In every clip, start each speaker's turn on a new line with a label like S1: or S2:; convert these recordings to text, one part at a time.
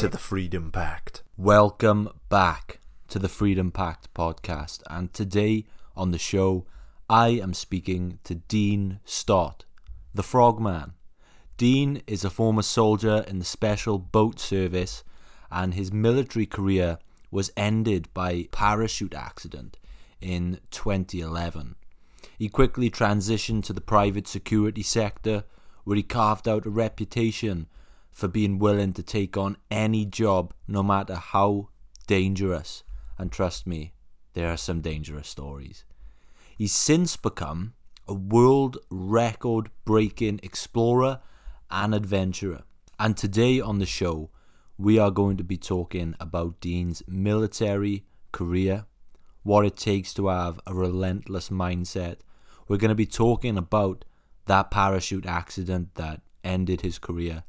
S1: to the Freedom Pact.
S2: Welcome back to the Freedom Pact podcast. And today on the show, I am speaking to Dean Stott, the Frogman. Dean is a former soldier in the Special Boat Service, and his military career was ended by parachute accident in 2011. He quickly transitioned to the private security sector, where he carved out a reputation for being willing to take on any job, no matter how dangerous. And trust me, there are some dangerous stories. He's since become a world record breaking explorer and adventurer. And today on the show, we are going to be talking about Dean's military career, what it takes to have a relentless mindset. We're going to be talking about that parachute accident that ended his career.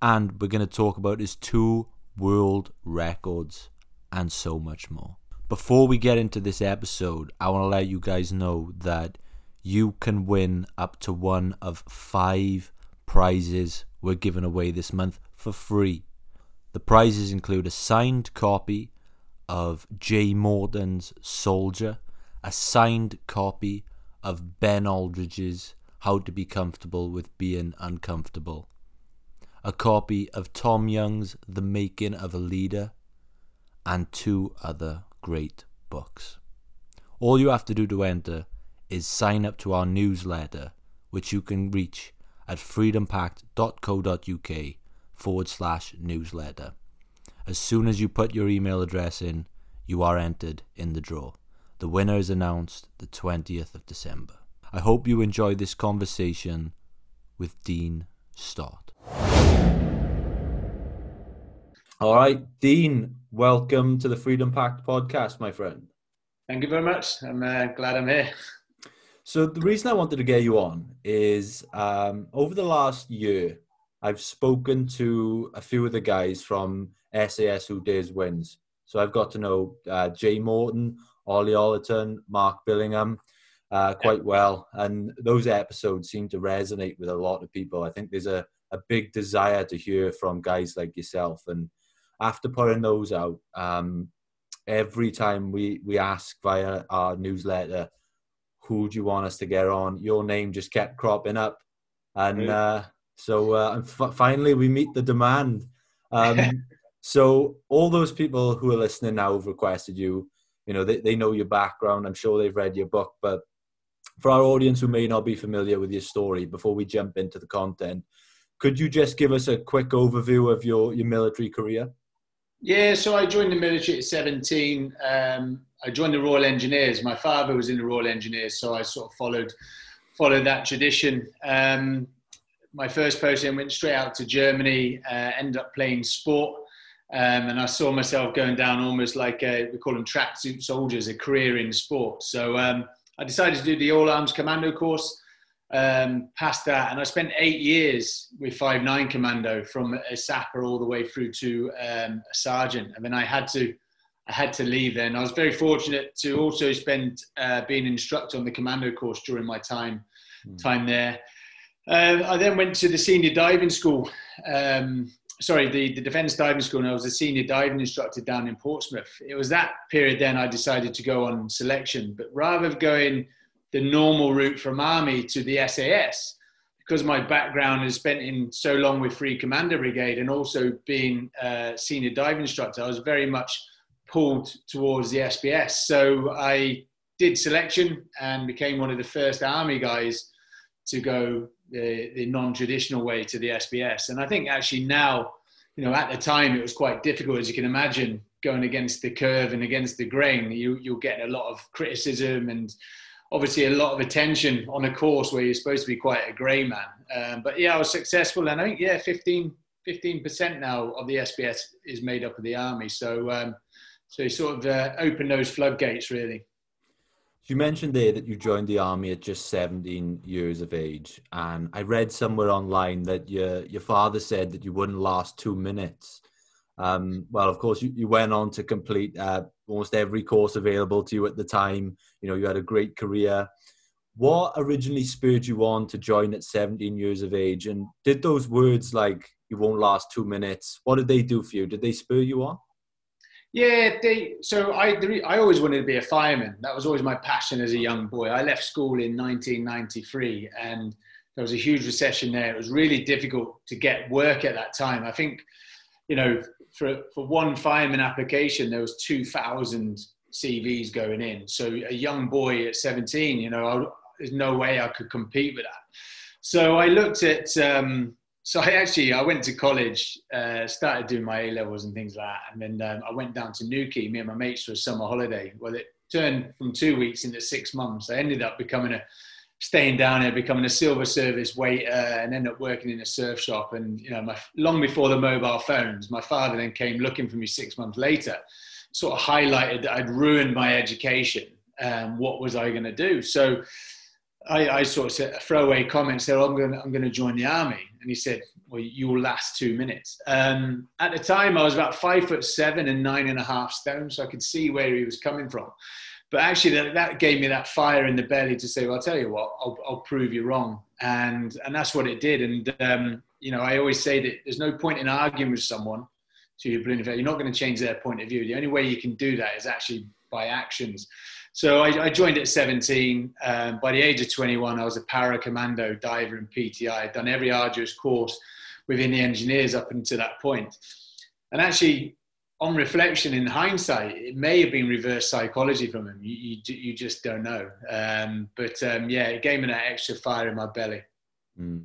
S2: And we're going to talk about his two world records and so much more. Before we get into this episode, I want to let you guys know that you can win up to one of five prizes we're giving away this month for free. The prizes include a signed copy of Jay Morton's Soldier, a signed copy of Ben Aldridge's How to Be Comfortable with Being Uncomfortable, a copy of Tom Young's The Making of a Leader, and two other great books. All you have to do to enter is sign up to our newsletter, which you can reach at freedompact.co.uk forward slash newsletter. As soon as you put your email address in, you are entered in the draw. The winner is announced the 20th of December. I hope you enjoy this conversation with Dean Stott. All right, Dean, welcome to the Freedom Pact podcast, my friend.
S3: Thank you very much. I'm uh, glad I'm here.
S2: So, the reason I wanted to get you on is um, over the last year, I've spoken to a few of the guys from SAS Who Dares Wins. So, I've got to know uh, Jay Morton, Ollie Ollerton, Mark Billingham uh, quite well. And those episodes seem to resonate with a lot of people. I think there's a, a big desire to hear from guys like yourself. And after putting those out, um, every time we, we ask via our newsletter, who do you want us to get on? Your name just kept cropping up. And uh, so uh, f- finally we meet the demand. Um, so all those people who are listening now have requested you, you know, they, they know your background. I'm sure they've read your book, but for our audience who may not be familiar with your story, before we jump into the content, could you just give us a quick overview of your, your military career?
S3: Yeah, so I joined the military at 17. Um, I joined the Royal Engineers. My father was in the Royal Engineers, so I sort of followed followed that tradition. Um, my first posting went straight out to Germany. Uh, ended up playing sport, um, and I saw myself going down almost like a, we call them tracksuit soldiers, a career in sport. So um, I decided to do the All Arms Commando course um, past that, and I spent eight years with Five Nine Commando, from a sapper all the way through to um, a sergeant. And then I had to, I had to leave. Then I was very fortunate to also spend uh, being an instructor on the commando course during my time, mm. time there. Uh, I then went to the senior diving school. Um, sorry, the, the defence diving school, and I was a senior diving instructor down in Portsmouth. It was that period then I decided to go on selection, but rather than going the normal route from army to the SAS because my background is spent in so long with Free Commando Brigade and also being a senior dive instructor, I was very much pulled towards the SBS. So I did selection and became one of the first army guys to go the, the non-traditional way to the SBS. And I think actually now, you know, at the time it was quite difficult, as you can imagine, going against the curve and against the grain. You, you'll get a lot of criticism and obviously a lot of attention on a course where you're supposed to be quite a grey man. Um, but yeah, I was successful, and I think yeah, 15, fifteen percent now of the SBS is made up of the army. So um, so you sort of uh, open those floodgates really.
S2: You mentioned there that you joined the army at just 17 years of age, and I read somewhere online that your your father said that you wouldn't last two minutes. Um, well, of course, you, you went on to complete uh, almost every course available to you at the time. You know, you had a great career. What originally spurred you on to join at 17 years of age? And did those words like "you won't last two minutes"? What did they do for you? Did they spur you on?
S3: Yeah, they, so I, I always wanted to be a fireman. That was always my passion as a young boy. I left school in 1993 and there was a huge recession there. It was really difficult to get work at that time. I think, you know, for, for one fireman application, there was 2,000 CVs going in. So a young boy at 17, you know, I, there's no way I could compete with that. So I looked at, um, so I actually I went to college, uh, started doing my A levels and things like that, and then um, I went down to Newquay. Me and my mates for a summer holiday. Well, it turned from two weeks into six months. I ended up becoming a staying down there, becoming a silver service waiter, and ended up working in a surf shop. And you know, my, long before the mobile phones, my father then came looking for me six months later, sort of highlighted that I'd ruined my education. Um, what was I going to do? So I, I, sort of said a throwaway comment, said, oh, I'm going to, I'm to join the army. And he said, well, you will last two minutes. Um, at the time, I was about five foot seven and nine and a half stone, so I could see where he was coming from. But actually, that, that gave me that fire in the belly to say, well, I'll tell you what, I'll, I'll prove you wrong. And, and that's what it did. And, um, you know, I always say that there's no point in arguing with someone to your balloon You're not going to change their point of view. The only way you can do that is actually by actions. So I, I joined at 17. Um, by the age of 21, I was a para commando diver in PTI. I'd done every arduous course within the engineers up until that point. And actually, on reflection, in hindsight, it may have been reverse psychology from him. You, you, you just don't know. Um, but um, yeah, it gave me that extra fire in my belly.
S2: Mm.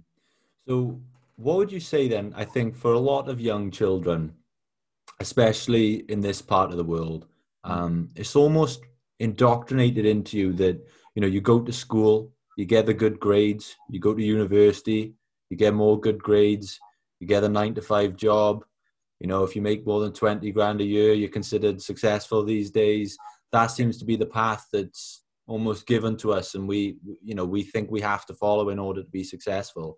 S2: So, what would you say then? I think for a lot of young children, especially in this part of the world, um, it's almost indoctrinated into you that you know you go to school you get the good grades you go to university you get more good grades you get a nine to five job. You know if you make more than 20 grand a year you're considered successful these days. That seems to be the path that's almost given to us and we you know we think we have to follow in order to be successful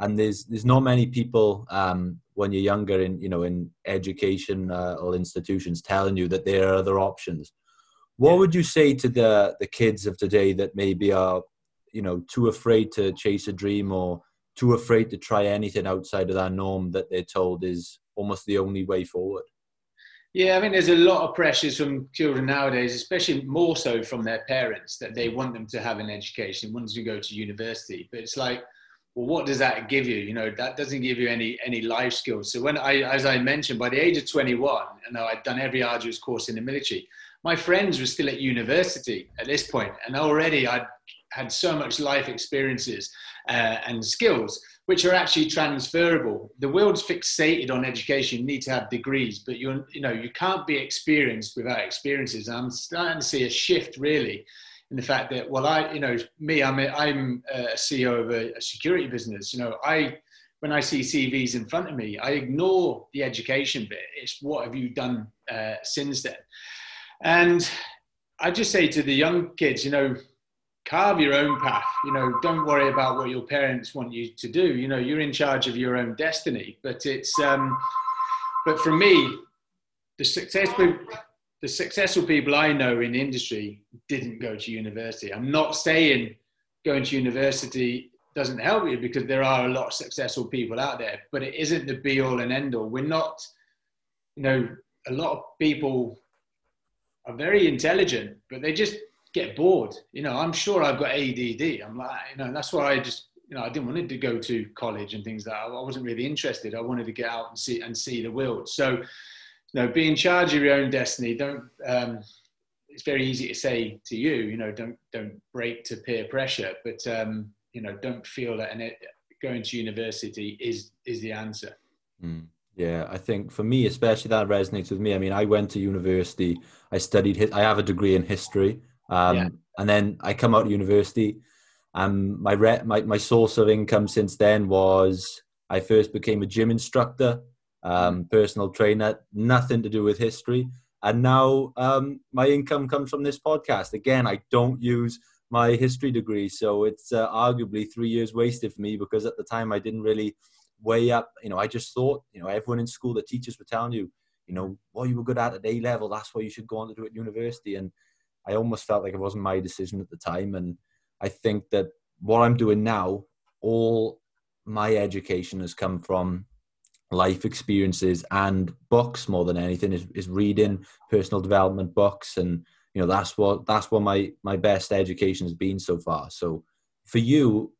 S2: and there's there's not many people um, when you're younger in you know in education uh, or institutions telling you that there are other options what would you say to the the kids of today that maybe are, you know, too afraid to chase a dream or too afraid to try anything outside of that norm that they're told is almost the only way forward?
S3: Yeah, I mean, there's a lot of pressures from children nowadays, especially more so from their parents, that they want them to have an education, want them to go to university. But it's like, well, what does that give you? You know, that doesn't give you any any life skills. So when I, as I mentioned, by the age of 21, you know, I'd done every arduous course in the military my friends were still at university at this point, and already I'd had so much life experiences uh, and skills which are actually transferable. The world's fixated on education. You need to have degrees, but you you know you can't be experienced without experiences. I'm starting to see a shift really in the fact that well, I you know me, I'm a, I'm a CEO of a, a security business. You know, I when I see CVs in front of me, I ignore the education bit. It's what have you done uh, since then. And I just say to the young kids, you know, carve your own path. You know, don't worry about what your parents want you to do. You know, you're in charge of your own destiny. But it's, um, but for me, the successful, the successful people I know in industry didn't go to university. I'm not saying going to university doesn't help you because there are a lot of successful people out there, but it isn't the be all and end all. We're not, you know, a lot of people are very intelligent, but they just get bored. You know, I'm sure I've got ADD. I'm like, you know, that's why I just, you know, I didn't want to go to college and things like that. I wasn't really interested. I wanted to get out and see and see the world. So, know, be in charge of your own destiny. Don't. Um, it's very easy to say to you, you know, don't don't break to peer pressure, but um, you know, don't feel that and going to university is is the answer.
S2: Mm. Yeah, I think for me, especially that resonates with me. I mean, I went to university. I studied. I have a degree in history, um, yeah. and then I come out of university. Um, my, re- my my source of income since then was I first became a gym instructor, um, personal trainer, nothing to do with history. And now um, my income comes from this podcast. Again, I don't use my history degree, so it's uh, arguably three years wasted for me because at the time I didn't really weigh up. You know, I just thought, you know, everyone in school, the teachers were telling you, you know, what you were good at at A level, that's what you should go on to do at university. And I almost felt like it wasn't my decision at the time. And I think that what I'm doing now, all my education has come from life experiences and books more than anything is, is reading personal development books. And you know that's what that's what my my best education has been so far. So for you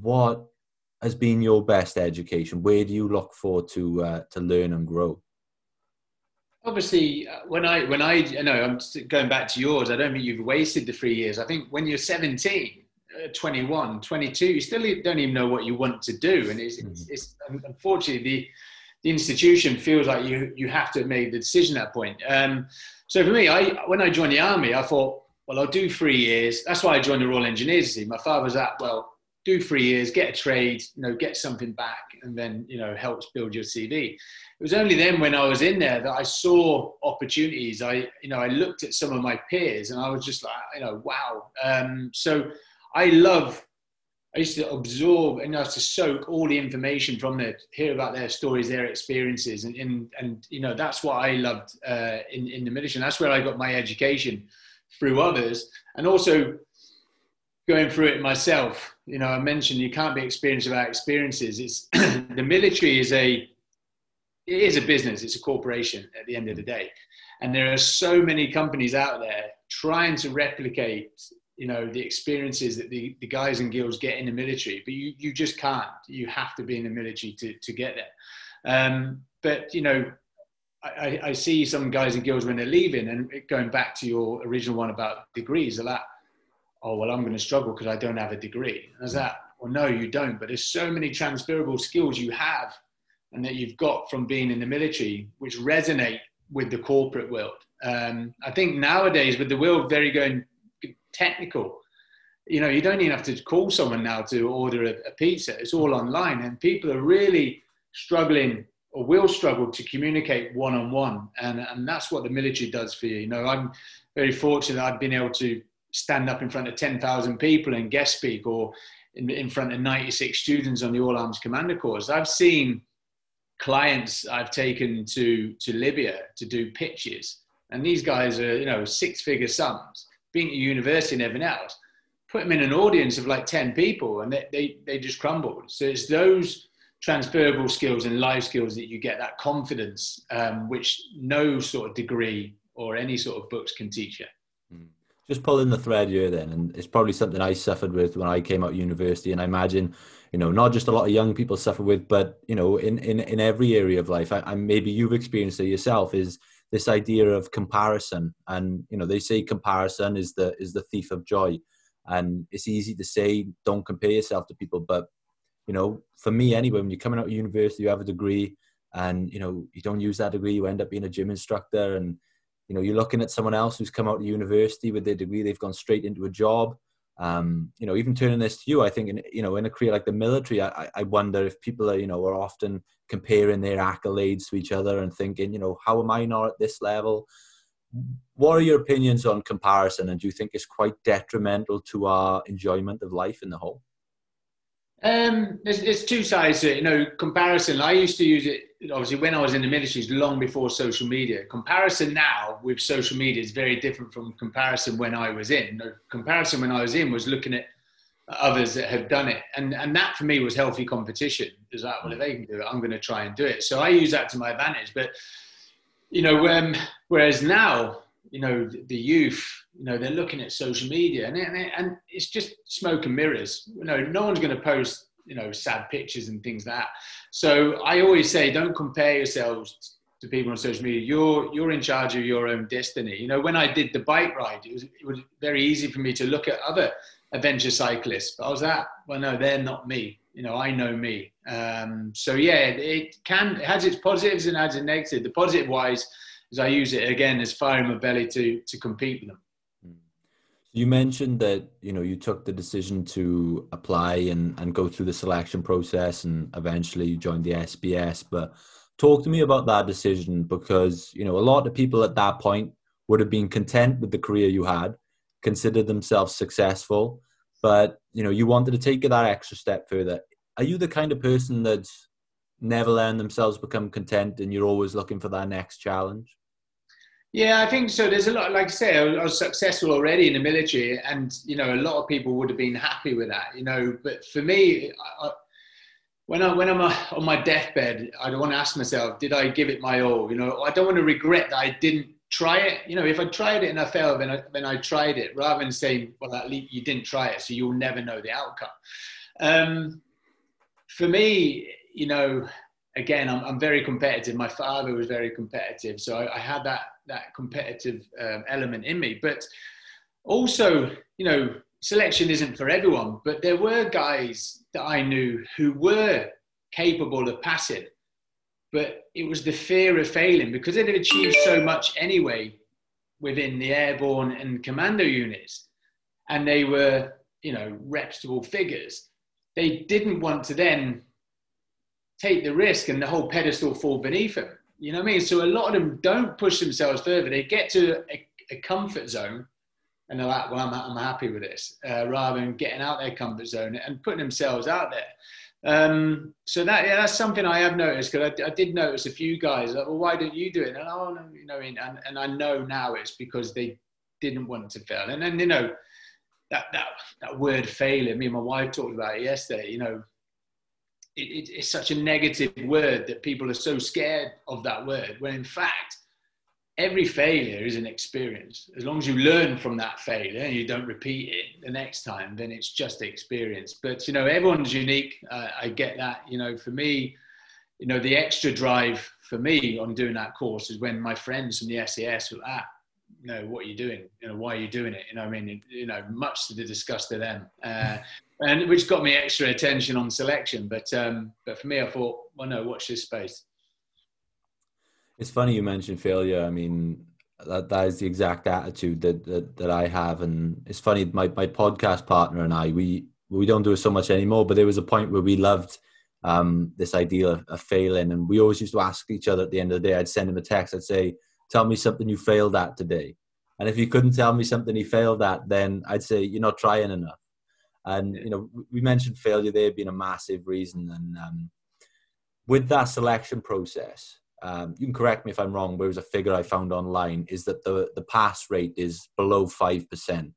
S2: what has been your best education? Where do you look for to uh, to learn and grow?
S3: Obviously uh, when i when i you know i'm going back to yours i don't think you've wasted the three years. I think when you're 17 uh, 21 22 you still don't even know what you want to do. And it's, it's, it's unfortunately the the institution feels like you you have to make the decision at that point. Um, so for me i when i joined the army i thought well i'll do three years. That's why i joined the royal engineers team. My father's at well do three years get a trade you know get something back and then you know helps build your cv it was only then when I was in there that I saw opportunities. I, you know, I looked at some of my peers and I was just like, you know, wow. Um, so I love, I used to absorb and I used to soak all the information from there, hear about their stories, their experiences. And, and, and you know, that's what I loved uh, in, in the military. And that's where I got my education through others. And also going through it myself, you know, I mentioned you can't be experienced without experiences. It's the military is a, it is a business, it's a corporation at the end of the day. And there are so many companies out there trying to replicate, you know, the experiences that the, the guys and girls get in the military, but you, you just can't. You have to be in the military to, to get there. Um, but, you know, I, I, see some guys and girls when they're leaving, and going back to your original one about degrees, they're like, oh, well, I'm going to struggle because I don't have a degree. Is that, well, no, you don't. But there's so many transferable skills you have and that you've got from being in the military, which resonate with the corporate world. Um, I think nowadays, with the world very going technical, you know, you don't even have to call someone now to order a, a pizza. It's all online, and people are really struggling or will struggle to communicate one on one, and and that's what the military does for you. You know, I'm very fortunate I've been able to stand up in front of ten thousand people and guest speak, or in, in front of 96 students on the All Arms Commando course. I've seen clients I've taken to to Libya to do pitches, and these guys are you know six figure sums, being at university and everything else. Put them in an audience of like ten people, and they they, they just crumbled. So it's those transferable skills and life skills that you get that confidence, um, which no sort of degree or any sort of books can teach you.
S2: Hmm. Just pulling the thread here then, and it's probably something I suffered with when I came out of university, and I imagine you know not just a lot of young people suffer with but you know in in, in every area of life I, maybe you've experienced it yourself is this idea of comparison. And you know they say comparison is the is the thief of joy. And it's easy to say don't compare yourself to people. But you know for me anyway when you're coming out of university you have a degree and you know you don't use that degree you end up being a gym instructor. And you know you're looking at someone else who's come out of university with their degree they've gone straight into a job um, you know, even turning this to you, I think, in, you know, in a career like the military, I, I wonder if people are, you know, are often comparing their accolades to each other and thinking, you know, how am I not at this level? What are your opinions on comparison, and do you think it's quite detrimental to our enjoyment of life in the whole?
S3: Um, there's, there's, two sides to it. You know, comparison. I used to use it obviously when I was in the military, long before social media. Comparison now with social media is very different from comparison when I was in. The comparison when I was in was looking at others that have done it, and and that for me was healthy competition. Is like, well, if they can do it, I'm going to try and do it. So I use that to my advantage. But you know, um, whereas now, you know, the youth you know they're looking at social media and, and, and it's just smoke and mirrors you know no one's going to post you know sad pictures and things like that. So i always say don't compare yourselves to people on social media. You're you're in charge of your own destiny. You know when i did the bike ride it was, it was very easy for me to look at other adventure cyclists. But i was that well no they're not me. You know i know me. Um, so yeah it can it has its positives and has its negatives. The positive wise is i use it again as fire in my belly to to compete with them
S2: You mentioned that you know you took the decision to apply and, and go through the selection process, and eventually you joined the SBS. But talk to me about that decision because you know a lot of people at that point would have been content with the career you had, considered themselves successful, but you know you wanted to take that extra step further. Are you the kind of person that's never letting themselves become content, and you're always looking for that next challenge?
S3: Yeah, I think so. There's a lot, like I say, I was successful already in the military, and you know, a lot of people would have been happy with that, you know. But for me, I, when I when I'm on my deathbed, I don't want to ask myself, did I give it my all? You know, I don't want to regret that I didn't try it. You know, if I tried it and I failed, then I, then I tried it, rather than saying, well, at least you didn't try it, so you'll never know the outcome. Um, for me, you know, again, I'm, I'm very competitive. My father was very competitive, so I, I had that that competitive um, element in me. But also, you know, selection isn't for everyone. But there were guys that I knew who were capable of passing, but it was the fear of failing because they'd achieved so much anyway within the airborne and commando units, and they were, you know, reputable figures. They didn't want to then take the risk and the whole pedestal fall beneath them. You know what I mean? So a lot of them don't push themselves further. They get to a, a comfort zone and they're like, well, I'm, I'm happy with this, uh, rather than getting out their comfort zone and putting themselves out there. Um, so that yeah, that's something I have noticed because I, I, did notice a few guys like, well, why don't you do it? And oh, you know, and, and I know now it's because they didn't want to fail. And then you know that that that word failure. Me and my wife talked about it yesterday. You know, it, it, it's such a negative word that people are so scared of that word when in fact every failure is an experience. As long as you learn from that failure and you don't repeat it the next time then it's just experience. But you know everyone's unique. Uh, i get that. You know for me you know the extra drive for me on doing that course is when my friends from the SAS were ah you know what you're doing you know why are you doing it you know i mean you know much to the disgust of them uh, and which got me extra attention on selection. But um, but for me, I thought, well, no, watch this space.
S2: It's funny you mentioned failure. I mean, that that is the exact attitude that that, that I have, and it's funny. My my podcast partner and I, we we don't do it so much anymore, but there was a point where we loved um, this idea of, of failing, and we always used to ask each other at the end of the day. I'd send him a text. I'd say, "Tell me something you failed at today." And if you couldn't tell me something he failed at, then I'd say, "You're not trying enough." And you know, we mentioned failure there being a massive reason. And um, with that selection process, um, you can correct me if I'm wrong. But there was a figure I found online is that the the pass rate is below five percent.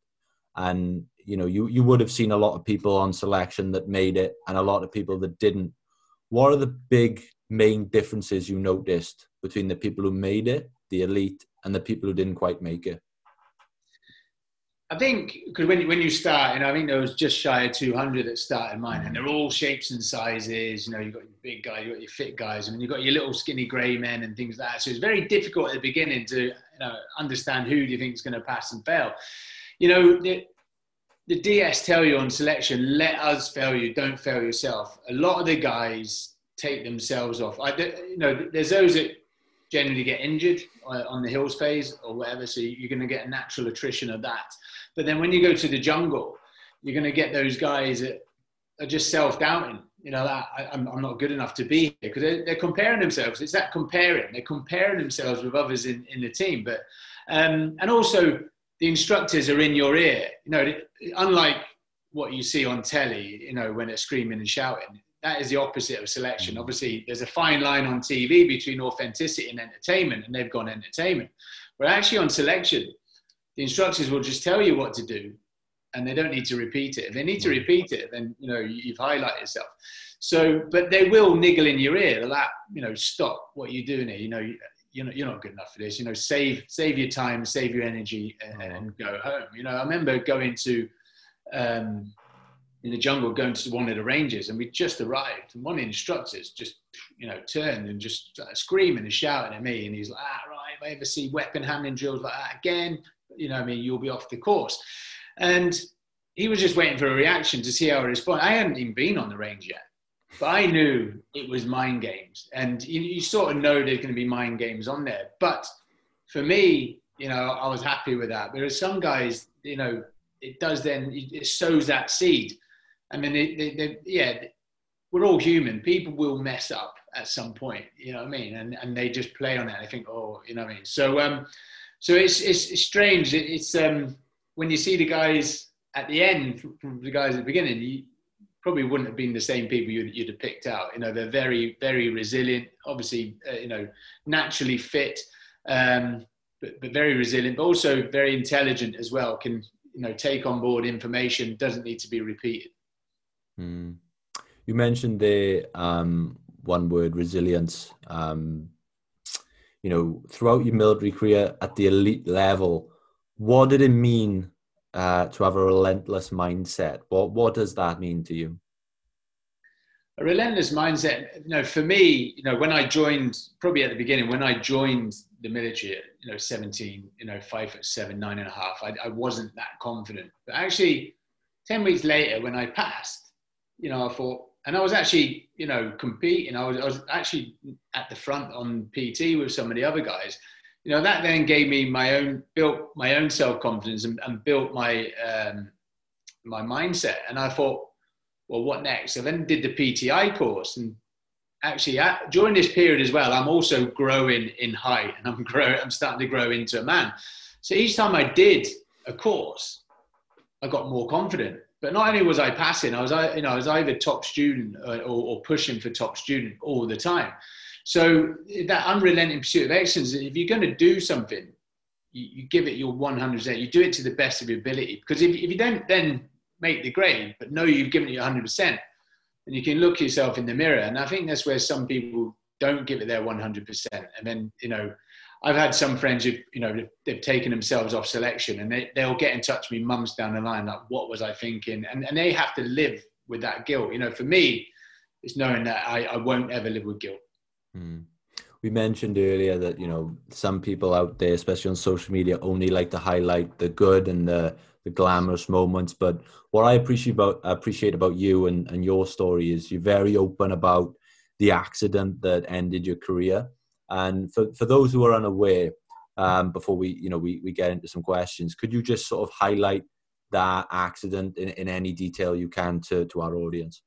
S2: And you know, you you would have seen a lot of people on selection that made it, and a lot of people that didn't. What are the big main differences you noticed between the people who made it, the elite, and the people who didn't quite make it?
S3: I think because when you, when you start, and I think there was just shy of 200 that started mine, and they're all shapes and sizes. You know, you've got your big guy, you've got your fit guys, I mean, you've got your little skinny grey men and things like that. So it's very difficult at the beginning to you know, understand who do you think is going to pass and fail. You know, the, the DS tell you on selection, let us fail you, don't fail yourself. A lot of the guys take themselves off. I, you know, there's those that generally get injured uh, on the hills phase or whatever, so you're going to get a natural attrition of that. But then when you go to the jungle, you're going to get those guys that are just self-doubting. You know, that I, am I'm not good enough to be here because they're, they're, comparing themselves. It's that comparing. They're comparing themselves with others in, in the team. But um, and also the instructors are in your ear. You know, unlike what you see on telly. You know, when they're screaming and shouting. That is the opposite of selection. Mm. Obviously, there's a fine line on TV between authenticity and entertainment, and they've gone entertainment. But actually, on selection, the instructors will just tell you what to do and they don't need to repeat it. If they need to repeat it, then you know you've highlighted yourself. So, but they will niggle in your ear. They'll you know, stop what you're doing here. You know, you're not, you're not good enough for this. You know, save save your time, save your energy, and, and go home. You know, I remember going to um, in the jungle, going to one of the ranges, and we just arrived, and one of the instructors just you know turned and just started screaming and shouting at me, and he's like, ah, right, if I ever see weapon handling drills like that again, you know, I mean, you'll be off the course. And he was just waiting for a reaction to see how I respond. I hadn't even been on the range yet, but I knew it was mind games. And you, you sort of know there's going to be mind games on there. But for me, you know, I was happy with that. There are some guys, you know, it does then it sows that seed. I mean, they, they, they, yeah, we're all human. People will mess up at some point, you know what I mean? And and they just play on that. I think, oh, you know what I mean? So um, so it's it's, it's strange. It, it's um when you see the guys at the end from the guys at the beginning, you probably wouldn't have been the same people you'd, you'd have picked out. You know, they're very very resilient. Obviously, uh, you know, naturally fit. Um, but, but very resilient, but also very intelligent as well. Can you know take on board information. Doesn't need to be repeated.
S2: Mm. You mentioned the um, one word resilience. Um, you know, throughout your military career at the elite level, what did it mean uh, to have a relentless mindset? What what does that mean to you?
S3: A relentless mindset. You know, for me, you know, when I joined, probably at the beginning, when I joined the military, you know, 17, you know, five foot seven, nine and a half, I, I wasn't that confident. But actually, 10 weeks later, when I passed, you know, I thought, and I was actually, you know, competing. I was, I was actually at the front on PT with some of the other guys. You know, that then gave me my own, built my own self confidence and, and, built my um, my mindset. And I thought, well, what next? So then did the PTI course, and actually at, during this period as well, I'm also growing in height, and I'm growing. I'm starting to grow into a man. So each time I did a course, I got more confident but not only was I passing, I was, uh, you know, I was either top student uh, or, or, pushing for top student all the time. So that unrelenting pursuit of excellence, if you're going to do something, you, you give it your 100%. You do it to the best of your ability. Because if, if you don't then make the grade, but know you've given it your 100%, then you can look yourself in the mirror. And I think that's where some people don't give it their 100%. And then, you know, I've had some friends who, you know, they've taken themselves off selection and they, they'll get in touch with me months down the line, like, what was I thinking? And, and they have to live with that guilt. You know, for me, it's knowing that I, I won't ever live with guilt.
S2: Mm. We mentioned earlier that, you know, some people out there, especially on social media, only like to highlight the good and the, the glamorous moments. But what I appreciate about, appreciate about you and, and your story is you're very open about the accident that ended your career and for, for those who are unaware, um, before we you know we, we get into some questions, could you just sort of highlight that accident in, in any detail you can to, to our audience?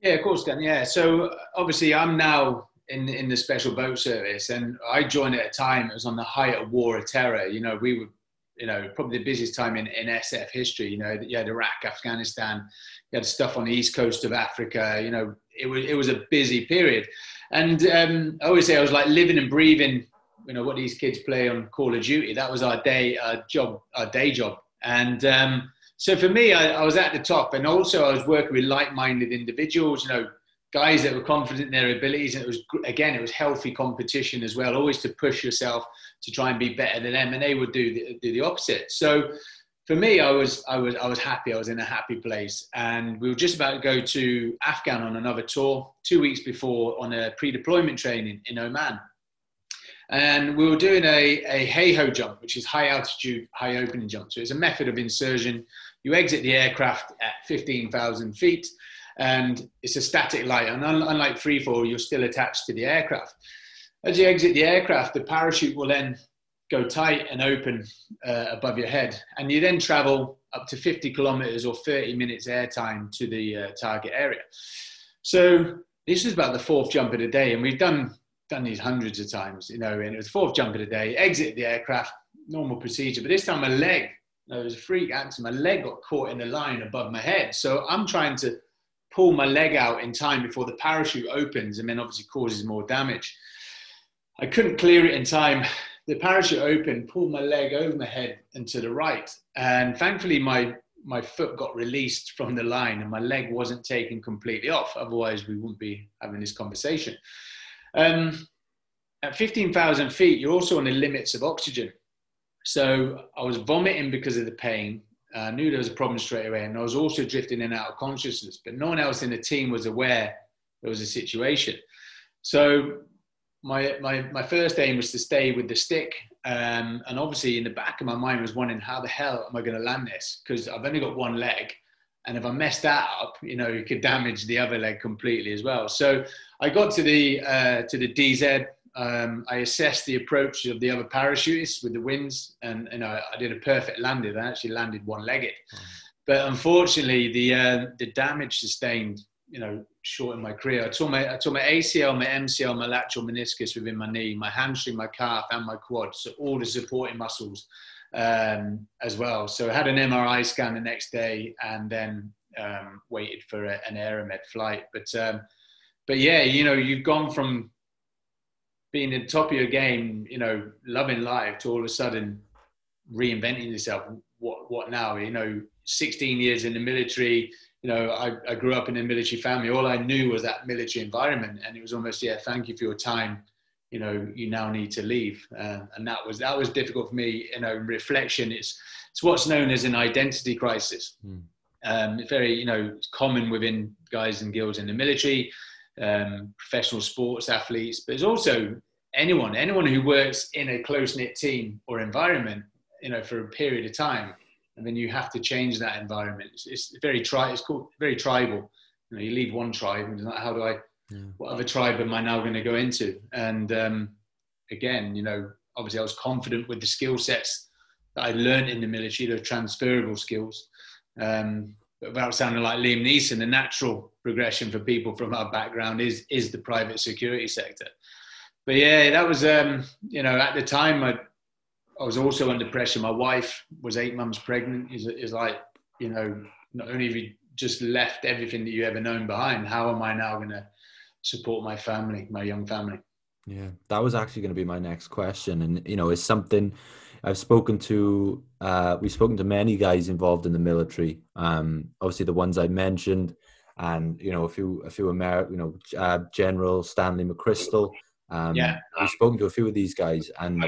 S3: Yeah, of course, Dan. Yeah. So obviously, I'm now in in the special boat service, and I joined at a time it was on the height of war of terror. You know, we were, you know, probably the busiest time in, in SF history. You know, you had Iraq, Afghanistan, you had stuff on the east coast of Africa. You know, it was it was a busy period. And um, I always say I was like living and breathing, you know, what these kids play on Call of Duty. That was our day, our job, our day job. And um, so for me, I, I, was at the top, and also I was working with like-minded individuals. You know, guys that were confident in their abilities, and it was again, it was healthy competition as well. Always to push yourself to try and be better than them, and they would do the, do the opposite. So for me, I was I was I was happy. I was in a happy place, and we were just about to go to Afghan on another tour two weeks before on a pre-deployment training in Oman, and we were doing a a HAHO jump, which is high altitude, high opening jump. So it's a method of insertion. You exit the aircraft at 15,000 feet, and it's a static line. And unlike free fall, you're still attached to the aircraft. As you exit the aircraft, the parachute will then go tight and open uh, above your head. And you then travel up to 50 kilometers or 30 minutes airtime to the uh, target area. So this was about the fourth jump of the day. And we've done, done these hundreds of times, you know, and it was fourth jump of the day, exit the aircraft, normal procedure. But this time my leg, there was a freak accident. My leg got caught in the line above my head. So I'm trying to pull my leg out in time before the parachute opens and then obviously causes more damage. I couldn't clear it in time the parachute opened, pulled my leg over my head and to the right. And thankfully, my, my foot got released from the line and my leg wasn't taken completely off. Otherwise, we wouldn't be having this conversation. Um, at 15,000 feet, you're also on the limits of oxygen. So I was vomiting because of the pain. I knew there was a problem straight away. And I was also drifting in and out of consciousness, but no one else in the team was aware there was a situation. So my, my, my first aim was to stay with the stick. Um, and obviously, in the back of my mind was wondering, how the hell am I going to land this? Because I've only got one leg. And if I mess that up, you know, it could damage the other leg completely as well. So I got to the, uh, to the DZ. Um, I assessed the approach of the other parachutists with the winds, and you know, I did a perfect landing. I actually landed one-legged, but unfortunately, the uh, the damage sustained, you know, short in my career. I tore my I tore my ACL, my MCL, my lateral meniscus within my knee, my hamstring, my calf, and my quad. So all the supporting muscles um, as well. So I had an MRI scan the next day, and then um, waited for a, an Aeromed flight. But um, but yeah, you know, you've gone from being at the top of your game, you know, loving life, to all of a sudden reinventing yourself. What what now? You know, 16 years in the military. You know, I, I grew up in a military family. All I knew was that military environment, and it was almost yeah, thank you for your time. You know, you now need to leave, uh, and that was that was difficult for me. You know, reflection. It's it's what's known as an identity crisis. Mm. Um, very you know common within guys and girls in the military um, professional sports athletes, but it's also anyone, anyone who works in a close knit team or environment, you know, for a period of time, and then you have to change that environment. It's, it's very tri- It's called very tribal. You know, you leave one tribe, and how do I? Yeah. What other tribe am I now going to go into? And um, again, you know, obviously, I was confident with the skill sets that I learned in the military, the transferable skills. Um, but without sounding like Liam Neeson, the natural progression for people from our background is is the private security sector. But yeah, that was um, you know at the time I I was also under pressure. My wife was eight months pregnant. Is is like you know not only have you just left everything that you ever known behind, how am I now going to support my family, my young family?
S2: Yeah, that was actually going to be my next question, and you know, it's something I've spoken to. Uh, we've spoken to many guys involved in the military. Um, obviously, the ones I mentioned, and you know, a few, a few American, you know, uh, General Stanley McChrystal. Um,
S3: yeah,
S2: we've spoken to a few of these guys, and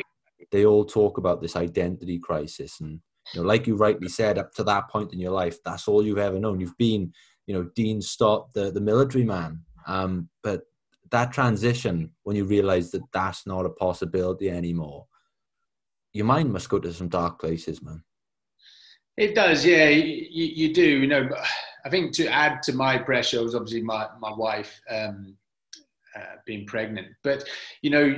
S2: they all talk about this identity crisis. And you know, like you rightly said, up to that point in your life, that's all you've ever known. You've been, you know, Dean Stott, the the military man. Um, but that transition, when you realize that that's not a possibility anymore, your mind must go to some dark places, man.
S3: It does, yeah. You, you do, you know. I think to add to my pressure was obviously my my wife um, uh, being pregnant. But you know,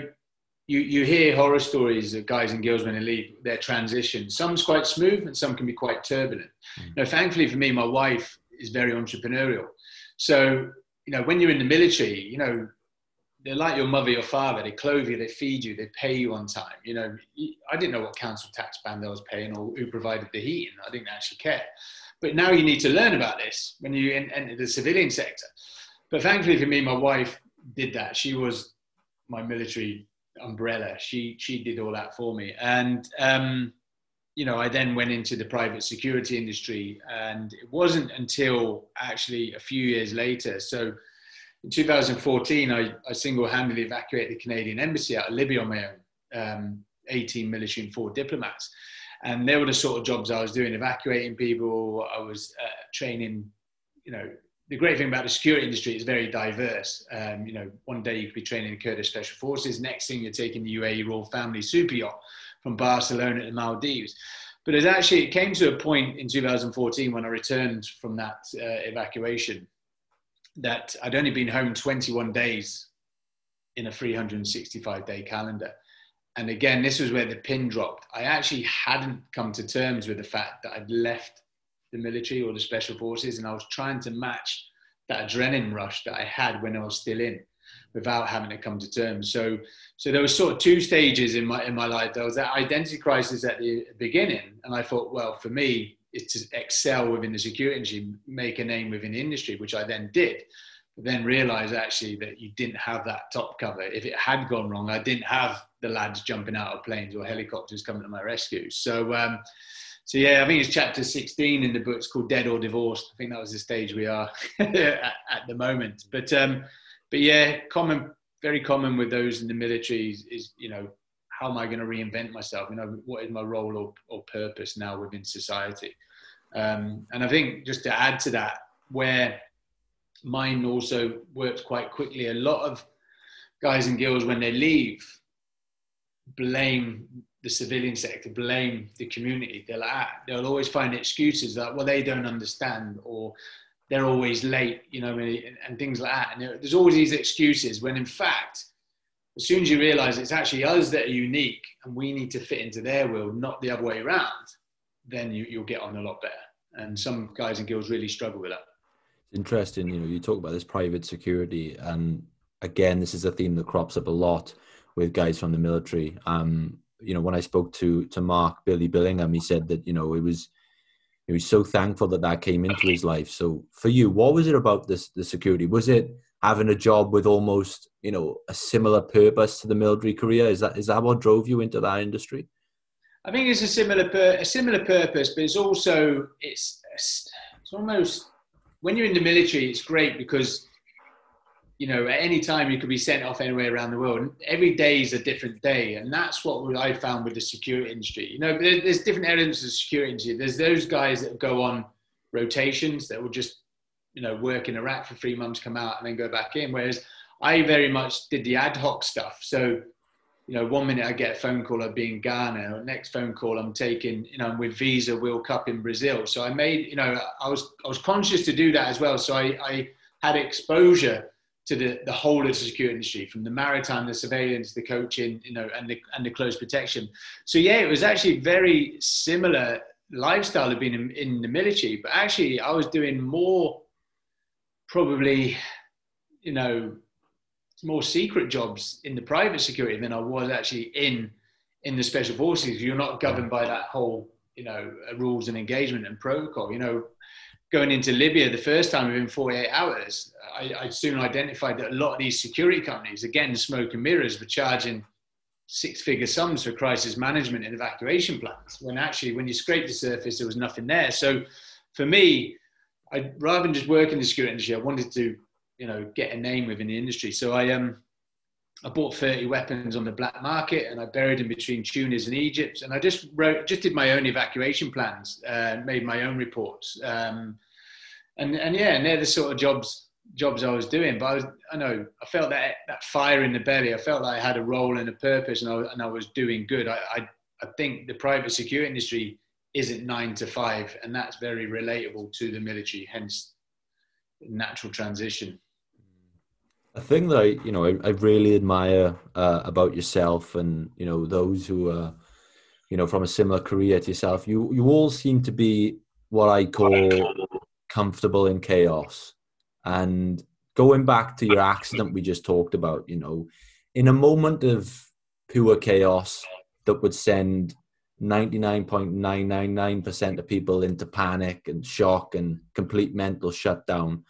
S3: you you hear horror stories of guys and girls when they leave their transition. Some's quite smooth, and some can be quite turbulent. Mm. Now, thankfully for me, my wife is very entrepreneurial. So you know, when you're in the military, you know, they're like your mother, your father. They clothe you, they feed you, they pay you on time. You know, I didn't know what council tax band I was paying or who provided the heating. I didn't actually care. But now you need to learn about this when you enter the civilian sector. But thankfully for me, my wife did that. She was my military umbrella. She she did all that for me, and um, you know, I then went into the private security industry, and it wasn't until actually a few years later. So in 2014, I, I single-handedly evacuated the Canadian embassy out of Libya on my own, um, 18 military and four diplomats. And they were the sort of jobs I was doing, evacuating people. I was uh, training, you know, the great thing about the security industry is very diverse. Um, you know, one day you could be training Kurdish Special Forces, next thing you're taking the UAE Royal Family super yacht from Barcelona to the Maldives. But it actually it came to a point in 2014 when I returned from that uh, evacuation that I'd only been home 21 days in a 365 day calendar. And again, this was where the pin dropped. I actually hadn't come to terms with the fact that I'd left the military or the special forces, and I was trying to match that adrenaline rush that I had when I was still in without having to come to terms. So, so there was sort of two stages in my in my life. There was that identity crisis at the beginning, and I thought, well, for me, it's to excel within the security industry, make a name within the industry, which I then did. But then realized actually that you didn't have that top cover. If it had gone wrong, I didn't have the lads jumping out of planes or helicopters coming to my rescue. So, um, so yeah, I think it's chapter 16 in the book. It's called Dead or Divorced. I think that was the stage we are at, at, the moment. But, um, but yeah, common, very common with those in the military is, is you know, how am I going to reinvent myself? You know, what is my role or, or purpose now within society? Um, and I think just to add to that, where mine also works quite quickly, a lot of guys and girls, when they leave, blame the civilian sector, blame the community. They'll, they'll always find excuses that, well, they don't understand or they're always late, you know, and, and things like that. And there's always these excuses when in fact, as soon as you realize it's actually us that are unique and we need to fit into their world, not the other way around, then you, you'll get on a lot better. And some guys and girls really struggle with that.
S2: It's interesting, you know, you talk about this private security, and again, this is a theme that crops up a lot with guys from the military. Um, you know, when I spoke to to Mark Billy Billingham, he said that you know it was he was so thankful that that came into his life. So for you, what was it about this the security? Was it having a job with almost you know a similar purpose to the military career? Is that is that what drove you into that industry?
S3: I think it's a similar pur- a similar purpose, but it's also it's it's almost when you're in the military, it's great because you know at any time you could be sent off anywhere around the world. Every day is a different day, and that's what I found with the security industry. You know, there's different elements of security industry. There's those guys that go on rotations that will just you know work in Iraq for three months, come out, and then go back in. Whereas I very much did the ad hoc stuff. So you know, one minute I get a phone call of being Ghana, next phone call I'm taking, you know, I'm with FIFA World Cup in Brazil. So I made, you know, I was I was conscious to do that as well. So I, I had exposure to the, the whole of the security industry, from the maritime, the surveillance, the coaching, you know, and the and the close protection. So yeah, it was actually very similar lifestyle of being in, in the military, but actually I was doing more probably, you know, more secret jobs in the private security than I was actually in in the special forces. You're not governed by that whole, you know, rules and engagement and protocol. You know, going into Libya the first time within 48 hours, I, I soon identified that a lot of these security companies, again, smoke and mirrors, were charging six-figure sums for crisis management and evacuation plans. When actually, when you scrape the surface, there was nothing there. So, for me, I rather than just work in the security industry, I wanted to you know get a name within the industry. So I um I bought 30 weapons on the black market and I buried them between Tunis and Egypt. And I just wrote, just did my own evacuation plans, uh, made my own reports. Um, and, and yeah, and they're the sort of jobs, jobs I was doing. But I was, I know, I felt that, that fire in the belly. I felt like I had a role and a purpose and I, and I was doing good. I, I, I think the private security industry isn't nine to five and that's very relatable to the military, hence natural transition.
S2: A thing that I, you know, I, I really admire uh, about yourself and you know those who are, you know, from a similar career to yourself, you you all seem to be what I call comfortable in chaos. And going back to your accident we just talked about, you know, in a moment of pure chaos that would send 99.999% of people into panic and shock and complete mental shutdown.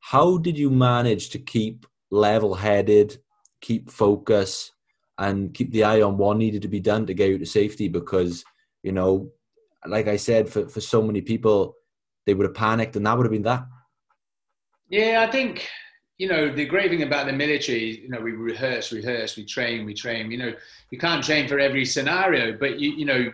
S2: How did you manage to keep level headed, keep focus, and keep the eye on what needed to be done to get you to safety. Because, you know, like I said, for, for so many people, they would have panicked and that would have been that.
S3: Yeah, I think, you know, the great thing about the military, you know, we rehearse, rehearse, we train, we train. You know, you can't train for every scenario, but you, you know,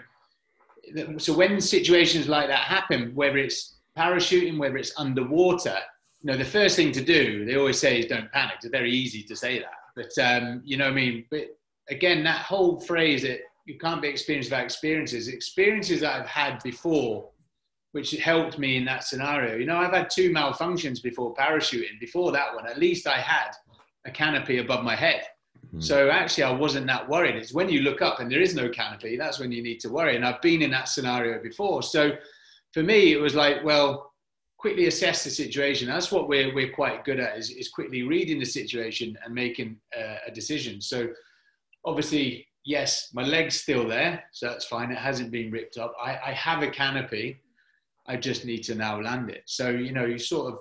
S3: so when situations like that happen, whether it's parachuting, whether it's underwater, you know, the first thing to do, they always say is don't panic. It's very easy to say that. But, um, you know I mean? But again, that whole phrase that you can't be experienced without experiences, experiences that I've had before, which helped me in that scenario. You know, I've had two malfunctions before parachuting. Before that one, at least I had a canopy above my head. Mm-hmm. So actually, I wasn't that worried. It's when you look up and there is no canopy, that's when you need to worry. And I've been in that scenario before. So for me, it was like, well, quickly assess the situation. That's what we're, we're quite good at is, is quickly reading the situation and making uh, a decision. So obviously, yes, my leg's still there. So that's fine. It hasn't been ripped up. I, I have a canopy. I just need to now land it. So, you know, you sort of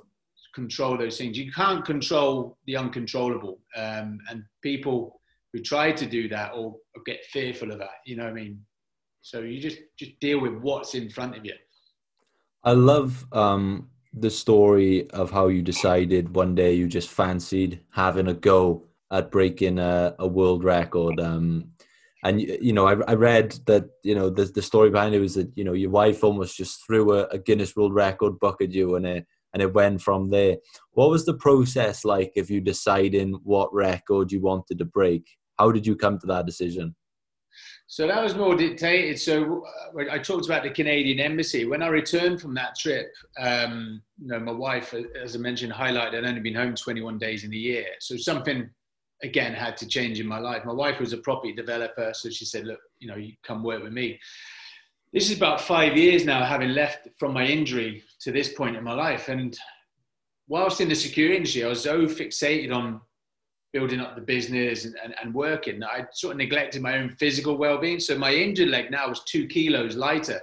S3: control those things. You can't control the uncontrollable. Um, and people who try to do that or, get fearful of that, you know what I mean? So you just, just deal with what's in front of you.
S2: I love um, the story of how you decided one day you just fancied having a go at breaking a, a world record. Um, and you know, I, I, read that you know the the story behind it was that you know your wife almost just threw a, a Guinness World Record book at you, and it and it went from there. What was the process like if you deciding what record you wanted to break? How did you come to that decision?
S3: So that was more dictated. So uh, I talked about the Canadian embassy. When I returned from that trip, um, you know, my wife, as I mentioned, highlighted I'd only been home 21 days in a year. So something again had to change in my life. My wife was a property developer, so she said, "Look, you know, you come work with me." This is about five years now, having left from my injury to this point in my life, and whilst in the security industry, I was so fixated on building up the business and, and, and working I sort of neglected my own physical well-being. So my injured leg now was two kilos lighter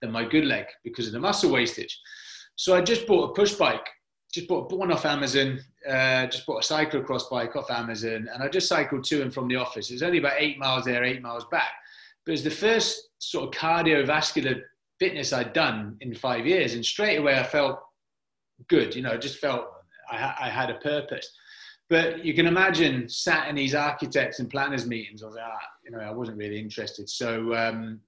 S3: than my good leg because of the muscle wastage. So I just bought a push bike just bought, one off Amazon, uh, just bought a cyclocross bike off Amazon, and I just cycled to and from the office. It was only about eight miles there, eight miles back. But it was the first sort of cardiovascular fitness I'd done in five years, and straight away I felt good. You know, I just felt I, I had a purpose. But you can imagine sat in these architects and planners meetings. I was like, ah, you know, I wasn't really interested. So um,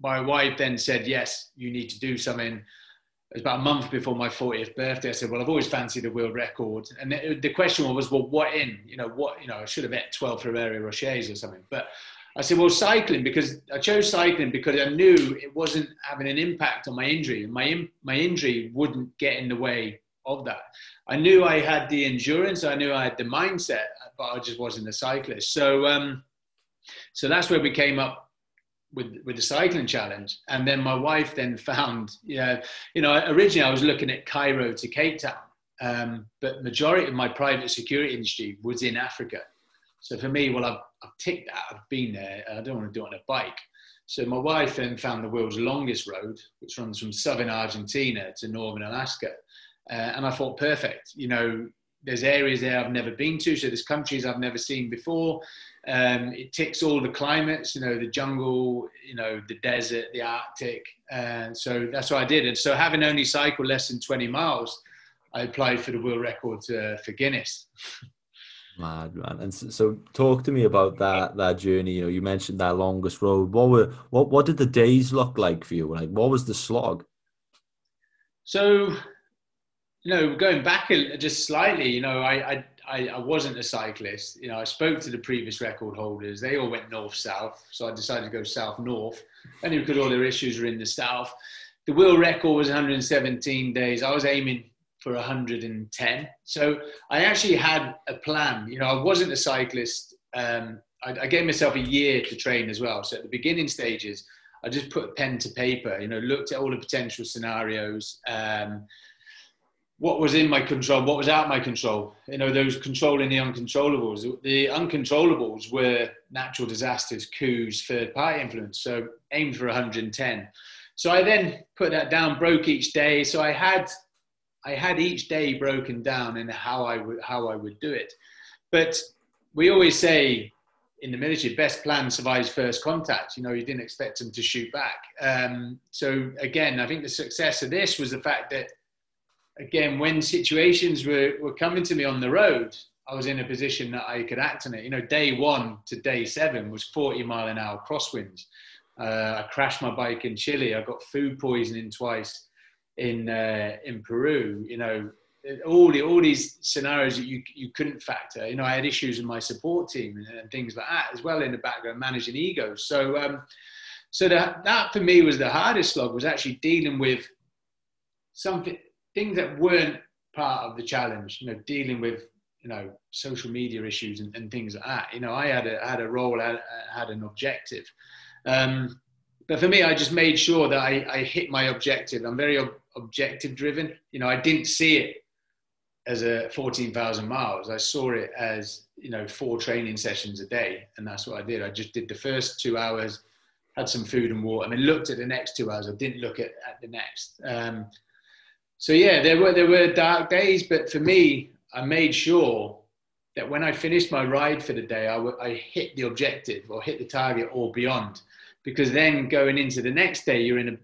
S3: my wife then said, yes, you need to do something it was about a month before my 40th birthday. I said, well, I've always fancied a world record. And the, the question was, well, what in? You know, what, you know, I should have bet 12 Ferrero Rochers or something. But I said, well, cycling, because I chose cycling because I knew it wasn't having an impact on my injury. And my, my injury wouldn't get in the way of that. I knew I had the endurance, I knew I had the mindset, but I just wasn't a cyclist. So, um, so that's where we came up with with the cycling challenge and then my wife then found yeah you know originally i was looking at cairo to cape town um, but majority of my private security industry was in africa so for me well i've, I've ticked that i've been there i don't want to do it on a bike so my wife then found the world's longest road which runs from southern argentina to northern alaska uh, and i thought perfect you know there's areas there i've never been to so there's countries i've never seen before um, it ticks all the climates, you know, the jungle, you know, the desert, the Arctic. And so that's what I did. And so having only cycled less than 20 miles, I applied for the world record uh, for Guinness.
S2: Mad man, and so, so, talk to me about that that journey. You know, you mentioned that longest road. What were what what did the days look like for you? Like, what was the slog?
S3: So, you know, going back just slightly, you know, I, I I, wasn't a cyclist. You know, I spoke to the previous record holders. They all went north south, so I decided to go south north, only because all their issues were in the south. The world record was 117 days. I was aiming for 110. So I actually had a plan. You know, I wasn't a cyclist. Um, I, I gave myself a year to train as well. So at the beginning stages, I just put pen to paper. You know, looked at all the potential scenarios. Um, what was in my control, what was out my control. You know, those controlling the uncontrollables. The uncontrollables were natural disasters, coups, third party influence. So aimed for 110. So I then put that down, broke each day. So I had, I had each day broken down in how I would how I would do it. But we always say in the military, best plan survives first contact. You know, you didn't expect them to shoot back. Um, so again, I think the success of this was the fact that again, when situations were, were coming to me on the road, I was in a position that I could act on it. You know, day one to day seven was 40 mile an hour crosswinds. Uh, I crashed my bike in Chile. I got food poisoning twice in uh, in Peru. You know, all the all these scenarios that you you couldn't factor. You know, I had issues with my support team and, and things like that as well in the background, managing egos. So, um, so that that for me was the hardest slog was actually dealing with something things that weren't part of the challenge, you know, dealing with, you know, social media issues and, and things like that. You know, I had a, had a role, I had, an objective. Um, but for me, I just made sure that I, I hit my objective. I'm very ob- objective driven. You know, I didn't see it as a 14,000 miles. I saw it as, you know, four training sessions a day. And that's what I did. I just did the first two hours, had some food and water, and then looked at the next two hours. I didn't look at, at the next. Um, so yeah, there were there were dark days, but for me, I made sure that when I finished my ride for the day, I, w- I hit the objective or hit the target or beyond, because then going into the next day, you're in a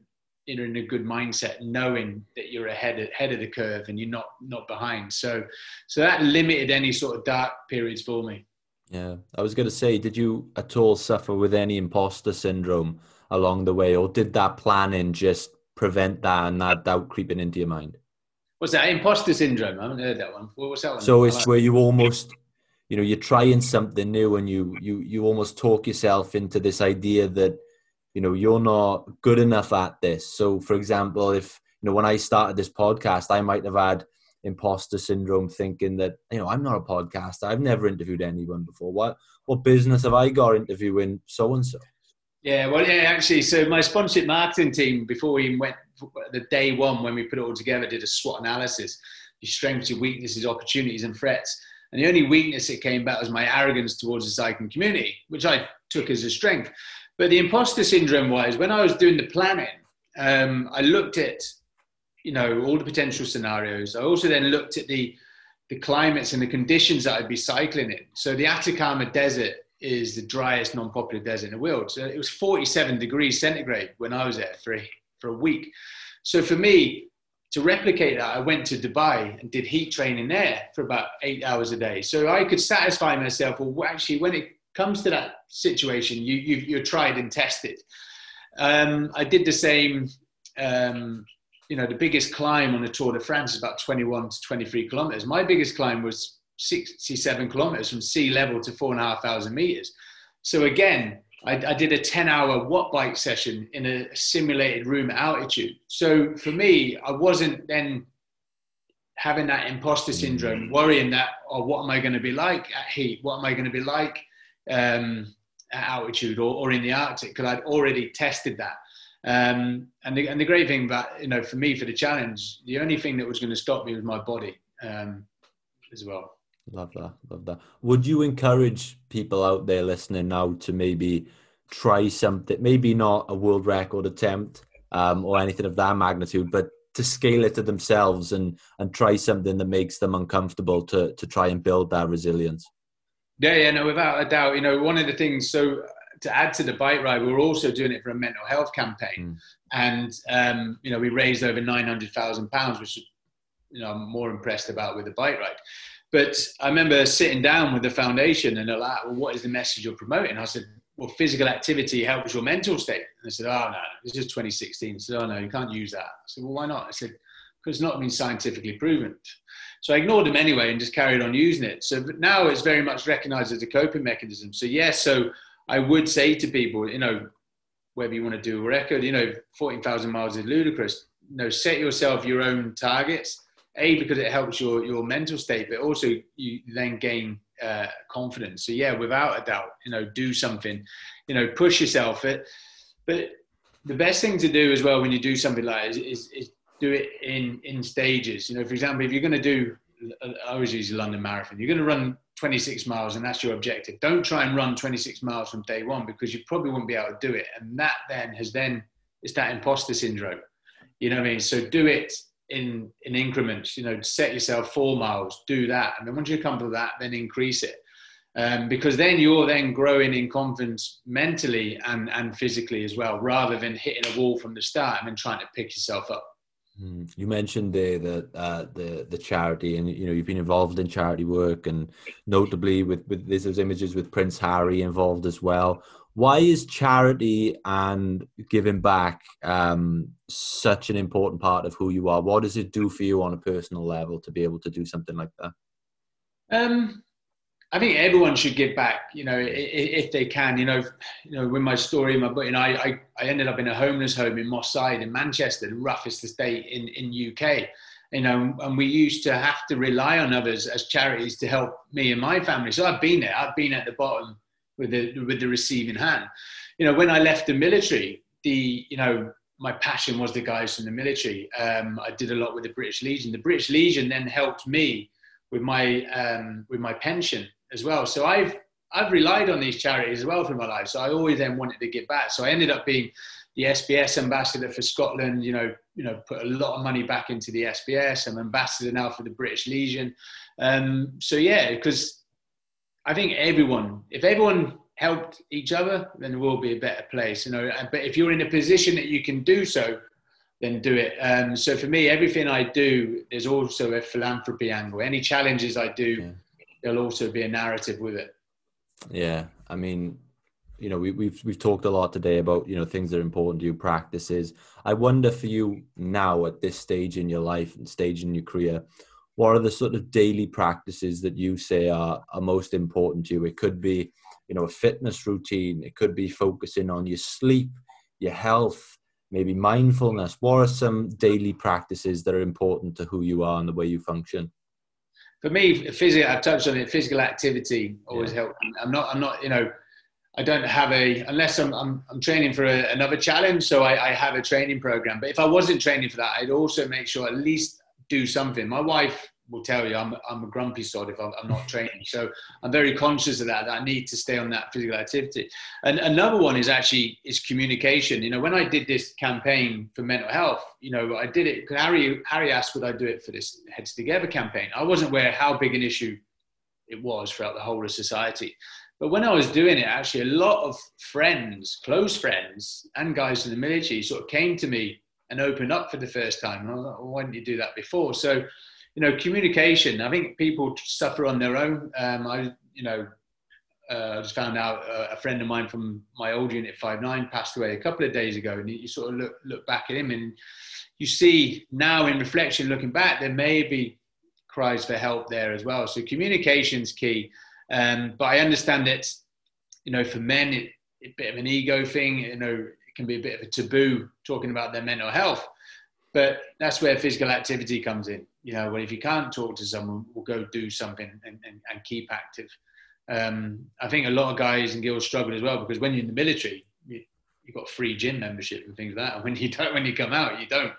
S3: you're in a good mindset, knowing that you're ahead of, ahead of the curve and you're not not behind. So, so that limited any sort of dark periods for me.
S2: Yeah, I was going to say, did you at all suffer with any imposter syndrome along the way, or did that planning just prevent that and that doubt creeping into your mind?
S3: What's that? Imposter syndrome. I haven't heard that one. What's that one?
S2: So it's where you almost, you know, you're trying something new and you you you almost talk yourself into this idea that, you know, you're not good enough at this. So, for example, if you know when I started this podcast, I might have had imposter syndrome, thinking that you know I'm not a podcaster. I've never interviewed anyone before. What what business have I got interviewing so and so?
S3: Yeah, well, yeah, actually, so my sponsorship marketing team, before we went the day one when we put it all together, did a SWOT analysis: your strengths, your weaknesses, opportunities, and threats. And the only weakness it came back was my arrogance towards the cycling community, which I took as a strength. But the imposter syndrome wise, when I was doing the planning, um, I looked at, you know, all the potential scenarios. I also then looked at the the climates and the conditions that I'd be cycling in. So the Atacama Desert is the driest non-polar desert in the world. So it was 47 degrees centigrade when I was there for a, for a week. So for me, to replicate that, I went to Dubai and did heat training there for about eight hours a day. So I could satisfy myself. Well, actually, when it comes to that situation, you, you are tried and tested. Um, I did the same. Um, you know, the biggest climb on the Tour de France is about 21 to 23 kilometers. My biggest climb was 67 kilometers from sea level to four and a half thousand meters. So again, I, I, did a 10 hour watt bike session in a simulated room altitude. So for me, I wasn't then having that imposter syndrome, worrying that, oh, what am I going to be like at heat? What am I going to be like um, at altitude or, or in the Arctic? Because I'd already tested that. Um, and, the, and the great thing about, you know, for me, for the challenge, the only thing that was going to stop me was my body um, as well.
S2: Love that. Love that. Would you encourage people out there listening now to maybe try something, maybe not a world record attempt um, or anything of that magnitude, but to scale it to themselves and and try something that makes them uncomfortable to to try and build that resilience?
S3: Yeah, yeah, no, without a doubt. You know, one of the things. So to add to the bike ride, we are also doing it for a mental health campaign, mm. and um, you know, we raised over nine hundred thousand pounds, which you know I'm more impressed about with the bike ride. But I remember sitting down with the foundation and they're like, well, what is the message you're promoting? I said, well, physical activity helps your mental state. And I said, oh, no, this is 2016. I said, oh, no, you can't use that. I said, well, why not? I said, because it's not been scientifically proven. So I ignored them anyway and just carried on using it. So now it's very much recognized as a coping mechanism. So, yes, yeah, so I would say to people, you know, whether you want to do a record, you know, 14,000 miles is ludicrous. You know, set yourself your own targets a because it helps your your mental state, but also you then gain uh, confidence. So yeah, without a doubt, you know, do something, you know, push yourself. It, but the best thing to do as well when you do something like is, is, is do it in in stages. You know, for example, if you're going to do, I always use the London Marathon. You're going to run 26 miles, and that's your objective. Don't try and run 26 miles from day one because you probably won't be able to do it. And that then has then it's that imposter syndrome. You know what I mean? So do it in in increments. You know, set yourself four miles, do that, and then once you come to that, then increase it. Um, because then you're then growing in confidence mentally and, and physically as well, rather than hitting a wall from the start and then trying to pick yourself up.
S2: Hmm. You mentioned there that uh, the the charity, and you know you've been involved in charity work, and notably with with those images with Prince Harry involved as well why is charity and giving back um, such an important part of who you are? What does it do for you on a personal level to be able to do something like that?
S3: Um, I think everyone should give back, you know, if they can. You know, you know, with my story, my book, you know, I, I, I ended up in a homeless home in Moss Side in Manchester, the roughest estate in in UK. You know, and we used to have to rely on others as charities to help me and my family. So I've been there. I've been at the bottom with the with the receiving hand. You know, when I left the military, the you know my passion was the guys from the military. Um, I did a lot with the British Legion. The British Legion then helped me with my um, with my pension as well. So I've I've relied on these charities as well for my life. So I always then wanted to give back. So I ended up being the SBS ambassador for Scotland. You know, you know, put a lot of money back into the SBS. I'm ambassador now for the British Legion. Um, so yeah, because I think everyone, if everyone helped each other, then the world will be a better place. You know, but if you're in a position that you can do so, then do it. Um, so for me, everything I do, there's also a philanthropy angle. Any challenges I do, yeah. there'll also be a narrative with it.
S2: Yeah, I mean, you know, we, we've we've talked a lot today about you know things that are important to you, practices. I wonder for you now at this stage in your life and stage in your career, what are the sort of daily practices that you say are, are most important to you? It could be, you know, a fitness routine. It could be focusing on your sleep, your health, maybe mindfulness? What are some daily practices that are important to who you are and the way you function?
S3: For me, physical. I've touched on it. Physical activity always yeah. helps. I'm not. I'm not. You know, I don't have a unless I'm I'm, I'm training for a, another challenge. So I, I have a training program. But if I wasn't training for that, I'd also make sure at least do something. My wife will tell you I'm, I'm a grumpy sod if I'm, I'm, not training. So I'm very conscious of that, that I need to stay on that physical activity. And another one is actually is communication. You know, when I did this campaign for mental health, you know, I did it, Harry, Harry asked would I do it for this Heads Together campaign. I wasn't aware how big an issue it was throughout the whole of society. But when I was doing it, actually a lot of friends, close friends and guys in the military sort of came to me and open up for the first time. And I was like, well, why didn't you do that before? So you know, communication. I think people suffer on their own. Um, I, you know, uh, I just found out uh, a friend of mine from my old unit, five nine, passed away a couple of days ago, and you sort of look look back at him, and you see now in reflection, looking back, there may be cries for help there as well. So communication's key. Um, but I understand that, you know, for men, it, a bit of an ego thing. You know, can be a bit of a taboo talking about their mental health. But that's where physical activity comes in. You know, well, if you can't talk to someone, we'll go do something and, and, and keep active. Um, I think a lot of guys and girls struggle as well because when you're in the military, you, have got free gym membership and things like that. And when you don't, when you come out, you don't.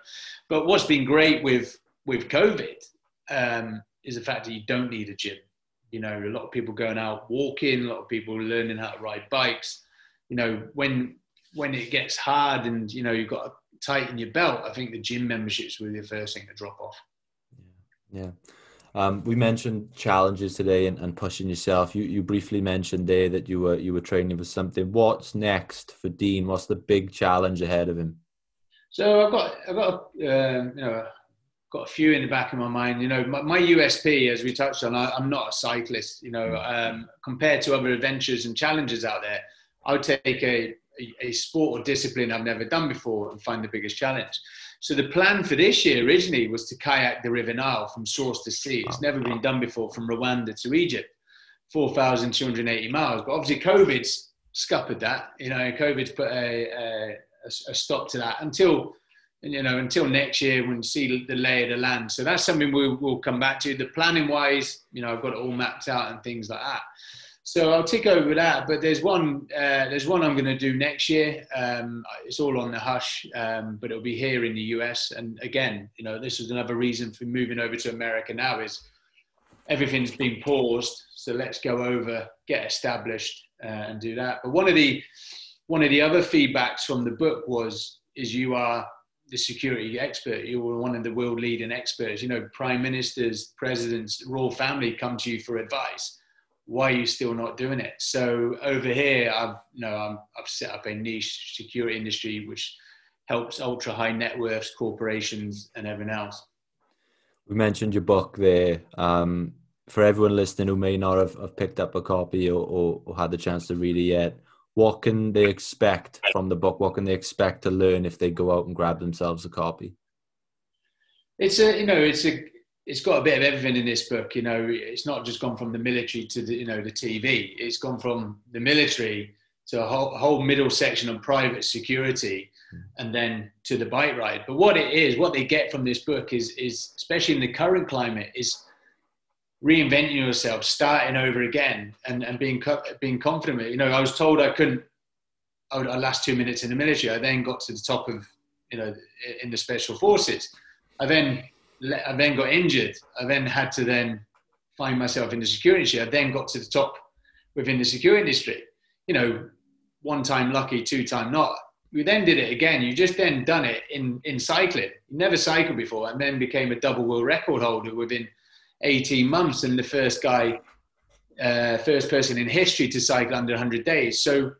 S3: But what's been great with with COVID um, is the fact that you don't need a gym. You know, a lot of people going out walking, a lot of people learning how to ride bikes. You know, when when it gets hard and you know you've got to tighten your belt, I think the gym memberships were the first thing to drop off.
S2: Yeah. yeah. Um, we mentioned challenges today and, and, pushing yourself. You you briefly mentioned there that you were you were training for something. What's next for Dean? What's the big challenge ahead of him?
S3: So I've got I've got um, you know got a few in the back of my mind. You know, my, my USP, as we touched on, I, am not a cyclist. You know, um, compared to other adventures and challenges out there, I would take a a, sport or discipline I've never done before and find the biggest challenge. So the plan for this year originally was to kayak the River Nile from source to sea. It's never been done before from Rwanda to Egypt, 4,280 miles. But obviously COVID's scuppered that. You know, COVID's put a, a, a stop to that until you know until next year when we see the lay of the land. So that's something we'll, we'll come back to. The planning wise, you know, I've got it all mapped out and things like that. So I'll tick over that, but there's one. Uh, there's one I'm going to do next year. Um, it's all on the hush, um, but it'll be here in the US. And again, you know, this is another reason for moving over to America now is everything's been paused. So let's go over, get established, uh, and do that. But one of the one of the other feedbacks from the book was is you are the security expert. You were one of the world leading experts. You know, prime ministers, presidents, royal family come to you for advice why are you still not doing it? So over here, I've you know i have set up a niche security industry which helps ultra high net worths, corporations, and everyone else.
S2: We mentioned your book there. Um, for everyone listening who may not have, have picked up a copy or, or, or had the chance to read it yet, what can they expect from the book? What can they expect to learn if they go out and grab themselves a copy?
S3: It's a you know it's a it's got a bit of everything in this book. You know, it's not just gone from the military to the you know the TV. It's gone from the military to a whole, whole middle section on private security, hmm. and then to the bike ride. But what it is, what they get from this book is is especially in the current climate is reinventing yourself, starting over again, and and being being confident. You know, I was told I couldn't. I last two minutes in the military. I then got to the top of you know in the special forces. I then I then got injured. I then had to then find myself in the security industry. I then got to the top within the security industry. You know, one time lucky, two time not. We then did it again. You just then done it in, in cycling. You never cycled before and then became a double world record holder within 18 months and the first guy, uh, first person in history to cycle under 100 days. So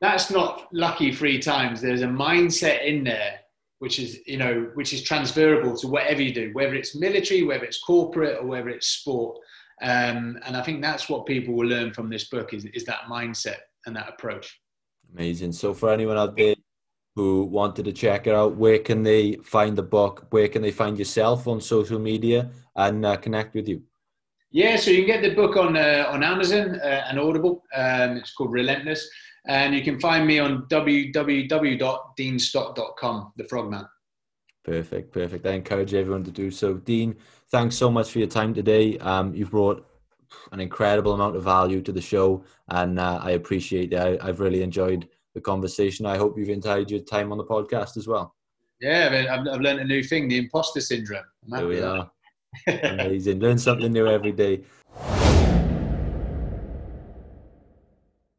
S3: that's not lucky three times. There's a mindset in there which is you know which is transferable to whatever you do, whether it's military, whether it's corporate, or whether it's sport. Um, and I think that's what people will learn from this book is, is that mindset and that approach.
S2: Amazing. So for anyone out there who wanted to check it out, where can they find the book? Where can they find yourself on social media and uh, connect with you?
S3: Yeah, so you can get the book on uh, on Amazon uh, and Audible. Um, it's called Relentless. And you can find me on www.deanstott.com, the frogman.
S2: Perfect, perfect. I encourage everyone to do so. Dean, thanks so much for your time today. Um, you've brought an incredible amount of value to the show, and uh, I appreciate it. I, I've really enjoyed the conversation. I hope you've enjoyed your time on the podcast as well.
S3: Yeah, I've, I've learned a new thing: the imposter syndrome.
S2: There we are. Amazing. Learn something new every day.